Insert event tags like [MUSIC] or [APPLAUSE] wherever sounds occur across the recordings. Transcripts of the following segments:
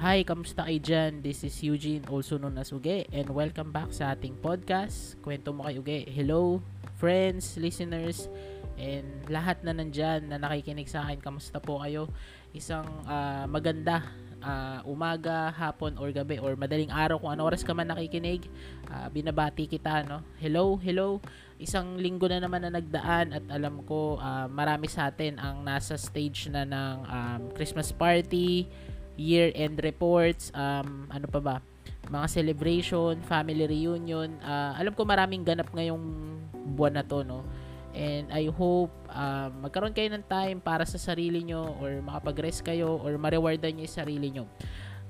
Hi, kamusta kayo dyan? This is Eugene, also known as Uge, and welcome back sa ating podcast, Kwento mo kay Uge. Hello, friends, listeners, and lahat na nandyan na nakikinig sa akin, kamusta po kayo? Isang uh, maganda uh, umaga, hapon, or gabi, or madaling araw kung ano oras ka man nakikinig, uh, binabati kita, no? Hello, hello. Isang linggo na naman na nagdaan at alam ko uh, marami sa atin ang nasa stage na ng um, Christmas party, year-end reports, um, ano pa ba, mga celebration, family reunion. Uh, alam ko maraming ganap ngayong buwan na to, no? And I hope uh, magkaroon kayo ng time para sa sarili nyo or makapag-rest kayo or ma-rewardan nyo yung sarili nyo.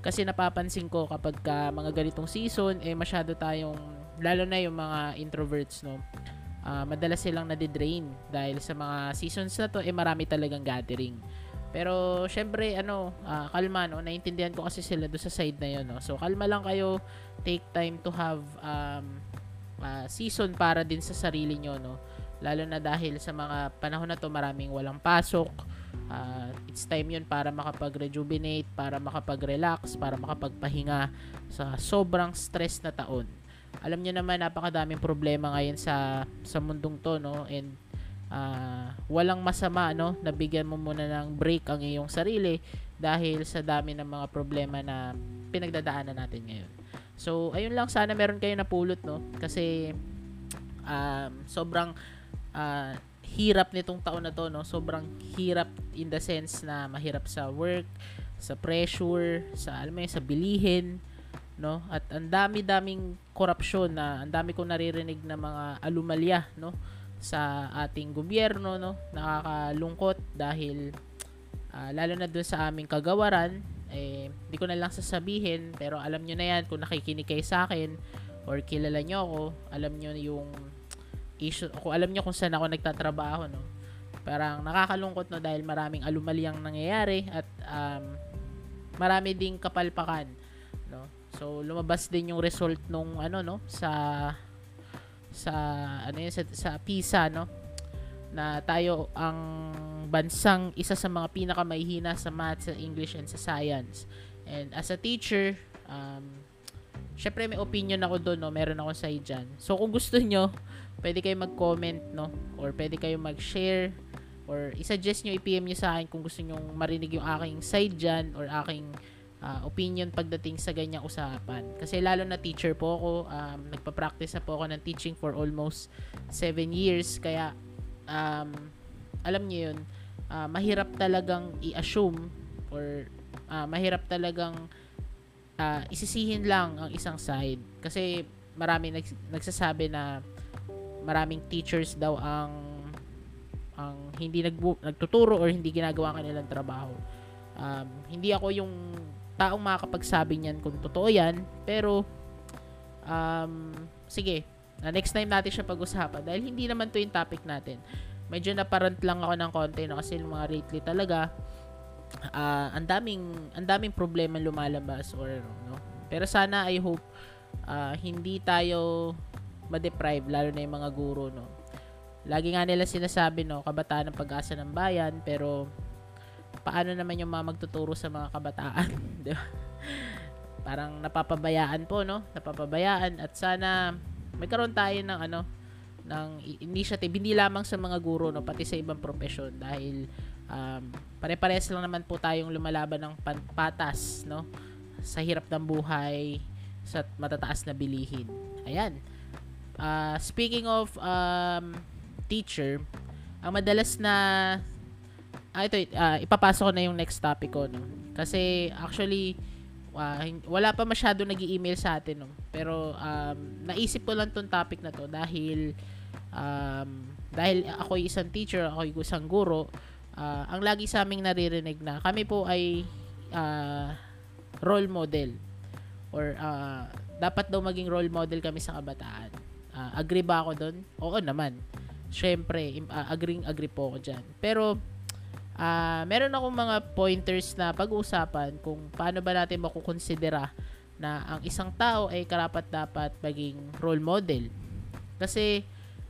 Kasi napapansin ko kapag ka mga ganitong season, eh masyado tayong, lalo na yung mga introverts, no? Uh, madalas silang nadidrain dahil sa mga seasons na to, eh marami talagang gathering. Pero syempre ano, uh, kalma no, naintindihan ko kasi sila do sa side na 'yon no. So kalma lang kayo, take time to have um uh, season para din sa sarili nyo no. Lalo na dahil sa mga panahon na to maraming walang pasok. Uh, it's time 'yun para makapag-rejuvenate, para makapag-relax, para makapagpahinga sa sobrang stress na taon. Alam niyo naman napakadaming problema ngayon sa sa mundong to no and uh, walang masama no nabigyan mo muna ng break ang iyong sarili dahil sa dami ng mga problema na pinagdadaanan natin ngayon. So ayun lang sana meron kayo napulot no kasi um, sobrang uh, hirap nitong taon na to no sobrang hirap in the sense na mahirap sa work sa pressure sa alam mo yun, sa bilihin no at ang dami-daming korupsyon na ang dami kong naririnig na mga alumalya no sa ating gobyerno no? Nakakalungkot dahil uh, lalo na dun sa aming kagawaran eh hindi ko na lang sasabihin pero alam niyo na yan kung nakikinig kayo sa akin or kilala niyo ako alam niyo yung issue kung alam niyo kung saan ako nagtatrabaho no? Parang nakakalungkot no? Dahil maraming alumalyang nangyayari at um, marami ding kapalpakan no? So lumabas din yung result nung ano no? Sa sa ano yun, sa, sa PISA no na tayo ang bansang isa sa mga pinakamahihina sa math, sa English and sa science. And as a teacher, um, syempre may opinion ako doon, no? meron ako side dyan. So kung gusto nyo, pwede kayo mag-comment, no? Or pwede kayo mag-share, or i-suggest nyo, i-PM nyo sa akin kung gusto nyo marinig yung aking side dyan, or aking uh, opinion pagdating sa ganyang usapan. Kasi lalo na teacher po ako, um, nagpa-practice na po ako ng teaching for almost 7 years. Kaya, um, alam niyo yun, uh, mahirap talagang i-assume or uh, mahirap talagang uh, isisihin lang ang isang side. Kasi marami nags- nagsasabi na maraming teachers daw ang ang hindi nagbu- nagtuturo or hindi ginagawa ang kanilang trabaho. Um, hindi ako yung taong makakapagsabi niyan kung totoo yan. Pero, um, sige, na next time natin siya pag-usapan dahil hindi naman to yung topic natin. Medyo naparant lang ako ng konti no, kasi mga lately talaga uh, ang daming ang daming problema lumalabas or no. Pero sana I hope uh, hindi tayo ma-deprive lalo na yung mga guro no. Lagi nga nila sinasabi no, kabataan ng pag-asa ng bayan pero paano naman yung mga magtuturo sa mga kabataan, [LAUGHS] di ba? Parang napapabayaan po, no? Napapabayaan at sana magkaroon tayo ng ano ng initiative hindi lamang sa mga guro no pati sa ibang profesyon dahil um, pare-pares lang naman po tayong lumalaban ng patas no sa hirap ng buhay sa matataas na bilihin. Ayan. Uh, speaking of um, teacher, ang madalas na ah, ito, uh, ipapasok ko na yung next topic ko, no? Kasi, actually, uh, wala pa masyado nag email sa atin, no? Pero, um, naisip ko lang tong topic na to dahil, um, dahil ako isang teacher, ako isang guro, uh, ang lagi sa aming naririnig na kami po ay uh, role model or uh, dapat daw maging role model kami sa kabataan. Uh, agree ba ako doon? Oo naman. Syempre, uh, agree agree po ako diyan. Pero uh, meron akong mga pointers na pag-uusapan kung paano ba natin makukonsidera na ang isang tao ay karapat dapat maging role model. Kasi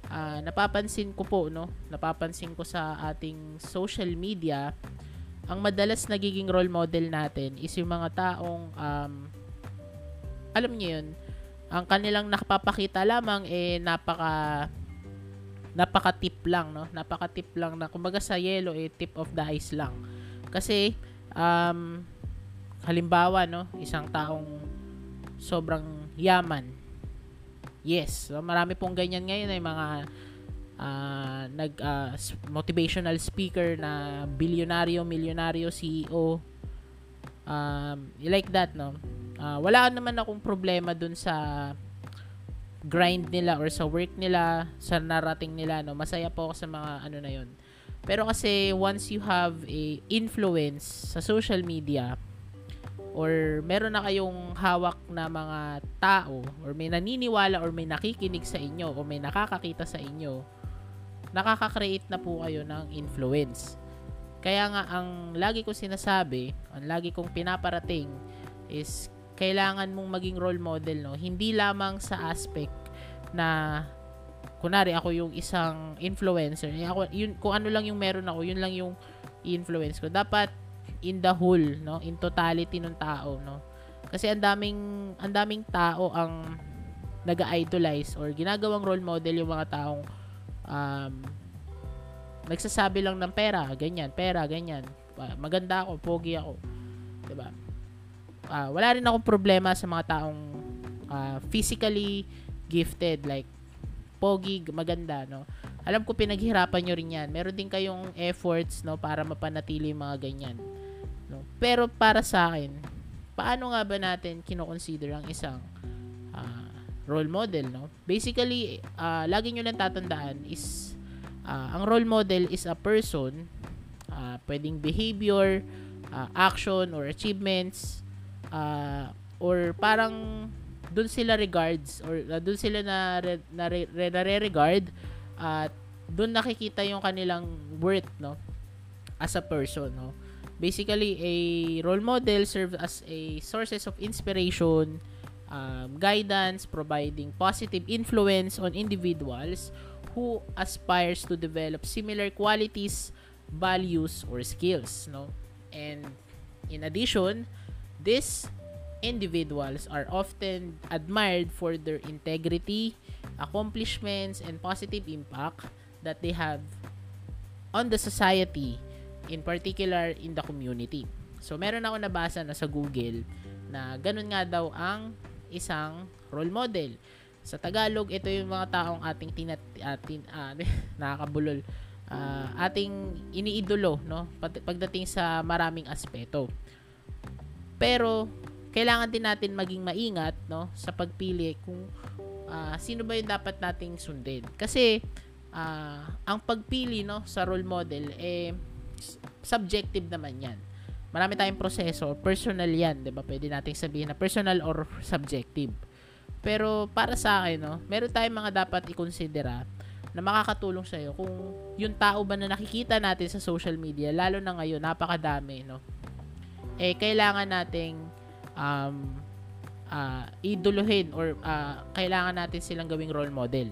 uh, napapansin ko po no, napapansin ko sa ating social media ang madalas nagiging role model natin is yung mga taong um, alam niyo yun, ang kanilang nakapapakita lamang eh napaka napaka tip lang no? Napaka tip lang na kumbaga sa yellow eh tip of the ice lang. Kasi um halimbawa no isang taong sobrang yaman. Yes so marami pong ganyan ngayon ay mga uh, nag uh, motivational speaker na bilyonaryo, milyonaryo, CEO um, like that no? Uh, wala naman akong problema dun sa grind nila or sa work nila sa narating nila no masaya po ako sa mga ano na yon pero kasi once you have a influence sa social media or meron na kayong hawak na mga tao or may naniniwala or may nakikinig sa inyo o may nakakakita sa inyo nakaka-create na po kayo ng influence. Kaya nga ang lagi ko sinasabi, ang lagi kong pinaparating is kailangan mong maging role model no, hindi lamang sa aspect na kunari ako yung isang influencer, ako yun kung ano lang yung meron ako, yun lang yung influence ko. Dapat in the whole, no, in totality ng tao, no. Kasi ang daming ang daming tao ang nag-idolize or ginagawang role model yung mga taong um, nagsasabi lang ng pera, ganyan, pera, ganyan. Maganda ako, pogi ako. 'Di ba? Uh, wala rin akong problema sa mga taong uh, physically gifted like pogi, maganda, no. Alam ko pinaghirapan nyo rin 'yan. Meron din kayong efforts, no, para mapanatili mga ganyan. No. Pero para sa akin, paano nga ba natin kino-consider ang isang uh, role model, no? Basically, uh, lagi nyo lang tatandaan is uh, ang role model is a person, uh, pwedeng behavior, uh, action or achievements, uh, or parang dun sila regards or uh, dun sila na re, na, re, na re-regard at dun nakikita yung kanilang worth, no? As a person, no? Basically, a role model serves as a sources of inspiration, um, guidance, providing positive influence on individuals who aspires to develop similar qualities, values, or skills. No? And in addition, these individuals are often admired for their integrity, accomplishments, and positive impact that they have on the society, in particular in the community. So, meron ako nabasa na sa Google na ganun nga daw ang isang role model. Sa Tagalog, ito yung mga taong ating tinat atin uh, [LAUGHS] nakakabulol uh, ating iniidolo no pagdating sa maraming aspeto. Pero kailangan din natin maging maingat no sa pagpili kung uh, sino ba yung dapat nating sundin. Kasi uh, ang pagpili no sa role model eh subjective naman 'yan marami tayong proseso, personal yan, 'di ba? Pwede nating sabihin na personal or subjective. Pero para sa akin, no, meron tayong mga dapat i-considera na makakatulong sa iyo kung yung tao ba na nakikita natin sa social media, lalo na ngayon, napakadami, no. Eh kailangan nating um uh, iduluhin or uh, kailangan natin silang gawing role model.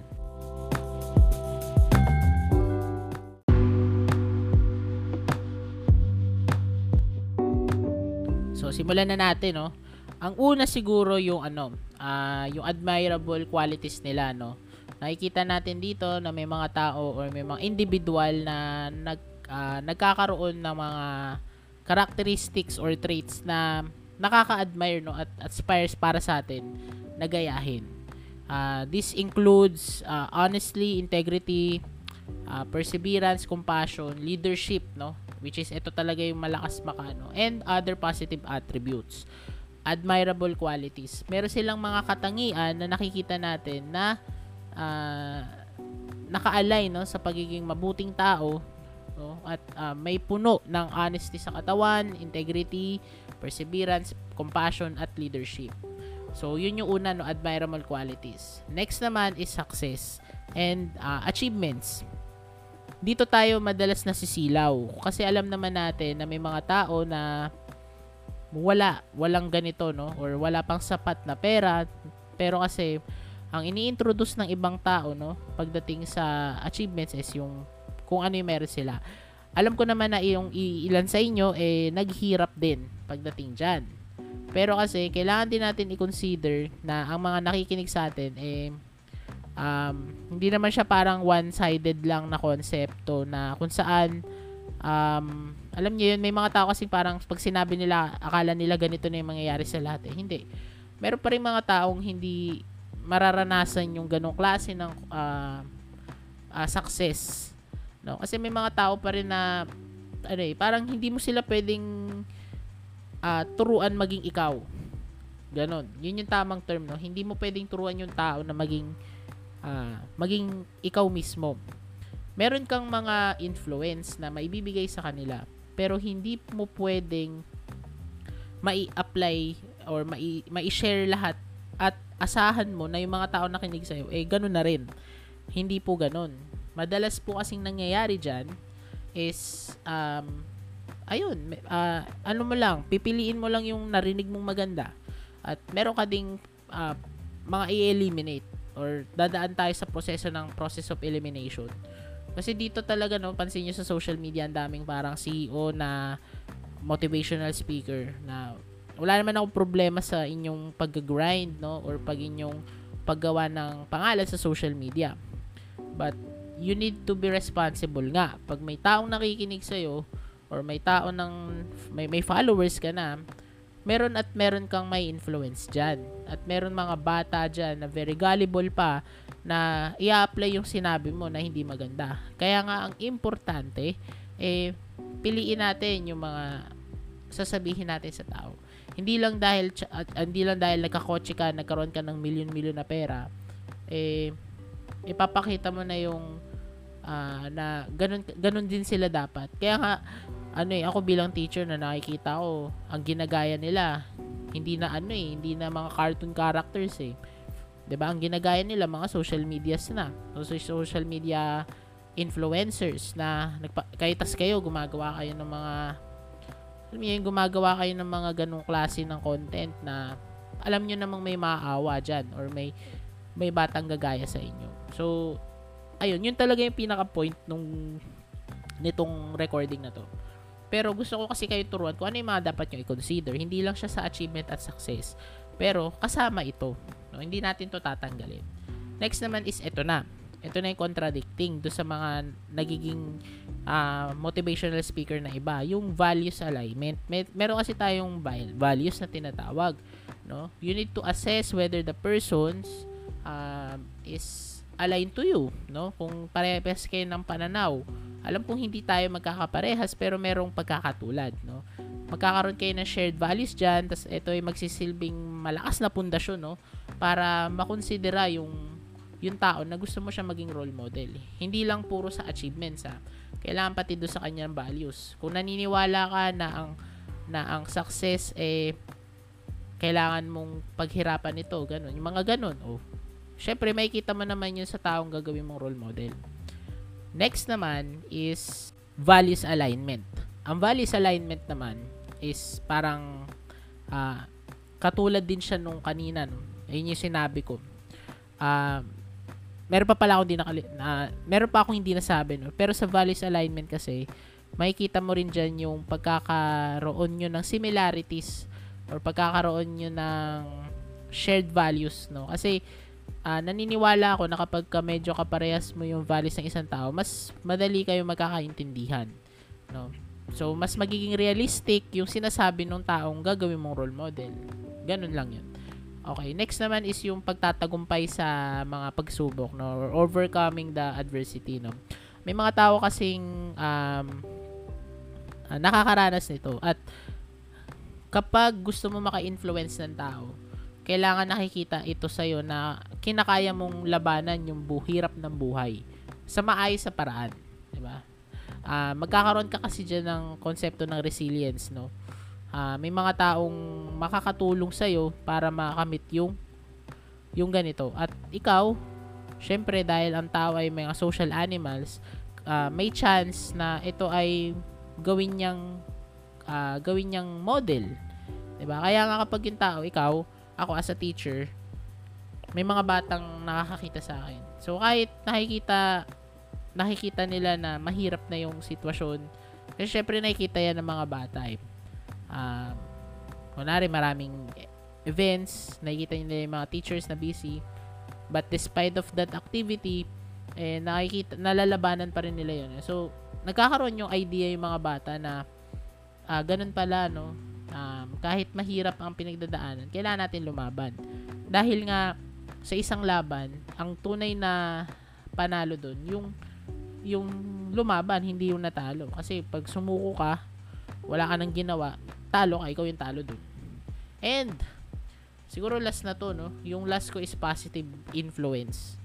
So, simulan na natin, no? Ang una siguro yung ano, uh, yung admirable qualities nila, no? Nakikita natin dito na may mga tao or may mga individual na nag uh, nagkakaroon ng mga characteristics or traits na nakaka-admire no at aspires para sa atin na gayahin. Uh, this includes uh, honestly, integrity, uh, perseverance, compassion, leadership, no? which is ito talaga yung malakas makano and other positive attributes admirable qualities meron silang mga katangian na nakikita natin na uh, naka-align no sa pagiging mabuting tao no at uh, may puno ng honesty sa katawan integrity perseverance compassion at leadership so yun yung una no admirable qualities next naman is success and uh, achievements dito tayo madalas nasisilaw. Kasi alam naman natin na may mga tao na wala, walang ganito, no? Or wala pang sapat na pera. Pero kasi, ang ini-introduce ng ibang tao, no? Pagdating sa achievements is yung kung ano yung meron sila. alam ko naman na yung ilan sa inyo eh naghirap din pagdating diyan. Pero kasi kailangan din natin i-consider na ang mga nakikinig sa atin eh um, hindi naman siya parang one-sided lang na konsepto na kung saan um, alam niyo yun, may mga tao kasi parang pag sinabi nila, akala nila ganito na yung mangyayari sa lahat eh. Hindi. Meron pa rin mga taong hindi mararanasan yung ganong klase ng uh, uh, success. No? Kasi may mga tao pa rin na ano eh, parang hindi mo sila pwedeng uh, turuan maging ikaw. Ganon. Yun yung tamang term, no? Hindi mo pwedeng turuan yung tao na maging uh, maging ikaw mismo. Meron kang mga influence na maibibigay sa kanila, pero hindi mo pwedeng mai-apply or mai- mai-share lahat at asahan mo na yung mga tao na kinig sa'yo, eh, ganun na rin. Hindi po ganun. Madalas po kasing nangyayari dyan is, um, ayun, uh, ano mo lang, pipiliin mo lang yung narinig mong maganda. At meron ka ding uh, mga i-eliminate or dadaan tayo sa proseso ng process of elimination. Kasi dito talaga, no, pansin nyo sa social media, ang daming parang CEO na motivational speaker na wala naman ako problema sa inyong pag-grind, no? Or pag inyong paggawa ng pangalan sa social media. But, you need to be responsible nga. Pag may taong nakikinig sa'yo, or may tao ng, may, may followers ka na, meron at meron kang may influence dyan. At meron mga bata dyan na very gullible pa na i-apply yung sinabi mo na hindi maganda. Kaya nga, ang importante, eh, piliin natin yung mga sasabihin natin sa tao. Hindi lang dahil uh, hindi lang dahil nagkakotse ka, nagkaroon ka ng milyon-milyon na pera, eh ipapakita mo na yung uh, na ganun ganun din sila dapat. Kaya nga ano eh ako bilang teacher na nakikita ko ang ginagaya nila hindi na ano eh, hindi na mga cartoon characters eh. 'Di ba? Ang ginagaya nila mga social medias na. So, social media influencers na nagpa, kahit tas kayo gumagawa kayo ng mga alam niyo, gumagawa kayo ng mga ganong klase ng content na alam niyo namang may maaawa dyan or may may batang gagaya sa inyo. So, ayun, yun talaga yung pinaka-point nung nitong recording na to. Pero gusto ko kasi kayo turuan kung ano yung mga dapat nyo i-consider. Hindi lang siya sa achievement at success. Pero kasama ito. No? Hindi natin to tatanggalin. Next naman is ito na ito na yung contradicting do sa mga nagiging uh, motivational speaker na iba yung values alignment Mer- meron kasi tayong values na tinatawag no you need to assess whether the persons uh, is aligned to you no kung parehas kayo ng pananaw alam kong hindi tayo magkakaparehas pero merong pagkakatulad no magkakaroon kayo ng shared values diyan tas ito ay magsisilbing malakas na pundasyon no para makonsidera yung yung tao na gusto mo siya maging role model. Hindi lang puro sa achievements ha. Kailangan pati do sa kanyang values. Kung naniniwala ka na ang na ang success eh kailangan mong paghirapan ito, ganun. Yung mga ganun, oh. Syempre, makikita mo naman yun sa taong gagawin mong role model. Next naman is values alignment. Ang values alignment naman is parang uh, katulad din siya nung kanina. No? Ayun yung sinabi ko. Uh, meron pa pala akong hindi nakali na, meron pa akong hindi nasabi no pero sa values alignment kasi makikita mo rin diyan yung pagkakaroon nyo ng similarities or pagkakaroon nyo ng shared values no kasi uh, naniniwala ako na kapag ka medyo kaparehas mo yung values ng isang tao mas madali kayo magkakaintindihan no so mas magiging realistic yung sinasabi ng taong gagawin mong role model ganun lang yun Okay, next naman is yung pagtatagumpay sa mga pagsubok, no? Or overcoming the adversity, no? May mga tao kasing um, uh, nakakaranas nito at kapag gusto mo maka-influence ng tao, kailangan nakikita ito sa iyo na kinakaya mong labanan yung buhirap ng buhay sa maayos sa paraan, 'di ba? Uh, magkakaroon ka kasi diyan ng konsepto ng resilience, no? uh, may mga taong makakatulong sa iyo para makamit yung yung ganito. At ikaw, syempre dahil ang tao ay mga social animals, uh, may chance na ito ay gawin niyang uh, gawin niyang model. 'Di ba? Kaya nga kapag yung tao, ikaw, ako as a teacher, may mga batang nakakakita sa akin. So kahit nakikita nakikita nila na mahirap na yung sitwasyon. Kasi syempre nakikita yan ng mga bata eh. Um, kunwari maraming events, nakikita nila yung mga teachers na busy. But despite of that activity, eh, nakikita, nalalabanan pa rin nila yun. So, nagkakaroon yung idea yung mga bata na uh, ganun pala, no? Um, kahit mahirap ang pinagdadaanan, kailangan natin lumaban. Dahil nga, sa isang laban, ang tunay na panalo doon, yung yung lumaban, hindi yung natalo. Kasi pag sumuko ka, wala ka nang ginawa, talo ka, ikaw yung talo doon. And, siguro last na to, no? Yung last ko is positive influence.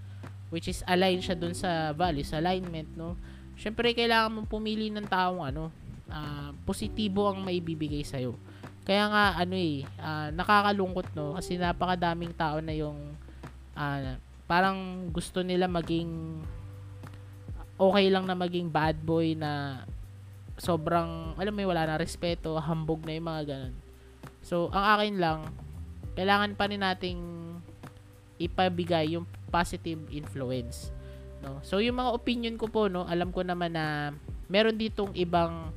Which is align siya doon sa values, alignment, no? Siyempre, kailangan mong pumili ng taong ano, uh, positibo ang maibibigay sa'yo. Kaya nga, ano eh, uh, nakakalungkot, no? Kasi napakadaming tao na yung uh, parang gusto nila maging okay lang na maging bad boy na sobrang, alam mo wala na respeto, hambog na yung mga ganun. So, ang akin lang, kailangan pa rin nating ipabigay yung positive influence. No? So, yung mga opinion ko po, no, alam ko naman na meron ditong ibang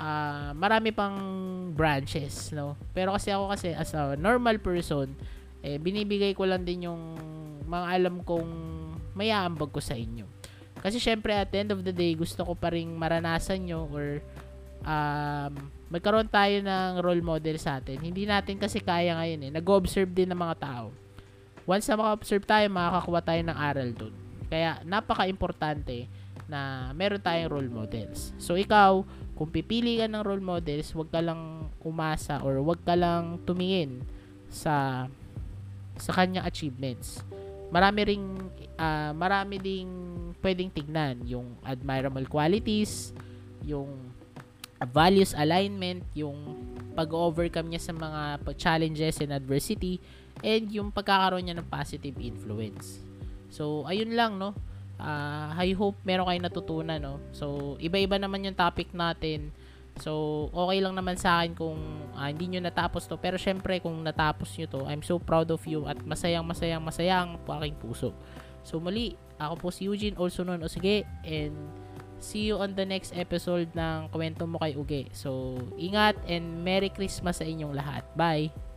uh, marami pang branches, no? Pero kasi ako kasi as a normal person, eh, binibigay ko lang din yung mga alam kong mayaambag ko sa inyo. Kasi syempre at the end of the day, gusto ko pa ring maranasan nyo or um, magkaroon tayo ng role model sa atin. Hindi natin kasi kaya ngayon eh. Nag-observe din ng mga tao. Once na maka-observe tayo, makakakuha tayo ng aral dun. Kaya napaka-importante na meron tayong role models. So ikaw, kung pipili ka ng role models, wag ka lang umasa or wag ka lang tumingin sa sa kanyang achievements marami ring uh, marami ding pwedeng tignan yung admirable qualities, yung values alignment, yung pag-overcome niya sa mga challenges and adversity, and yung pagkakaroon niya ng positive influence. So, ayun lang, no? Uh, I hope meron kayong natutunan, no? So, iba-iba naman yung topic natin So, okay lang naman sa akin kung uh, hindi nyo natapos to. Pero syempre, kung natapos nyo to, I'm so proud of you at masayang masayang masayang po aking puso. So, muli, ako po si Eugene, also known o sige, and see you on the next episode ng Kwento Mo Kay Uge. So, ingat and Merry Christmas sa inyong lahat. Bye!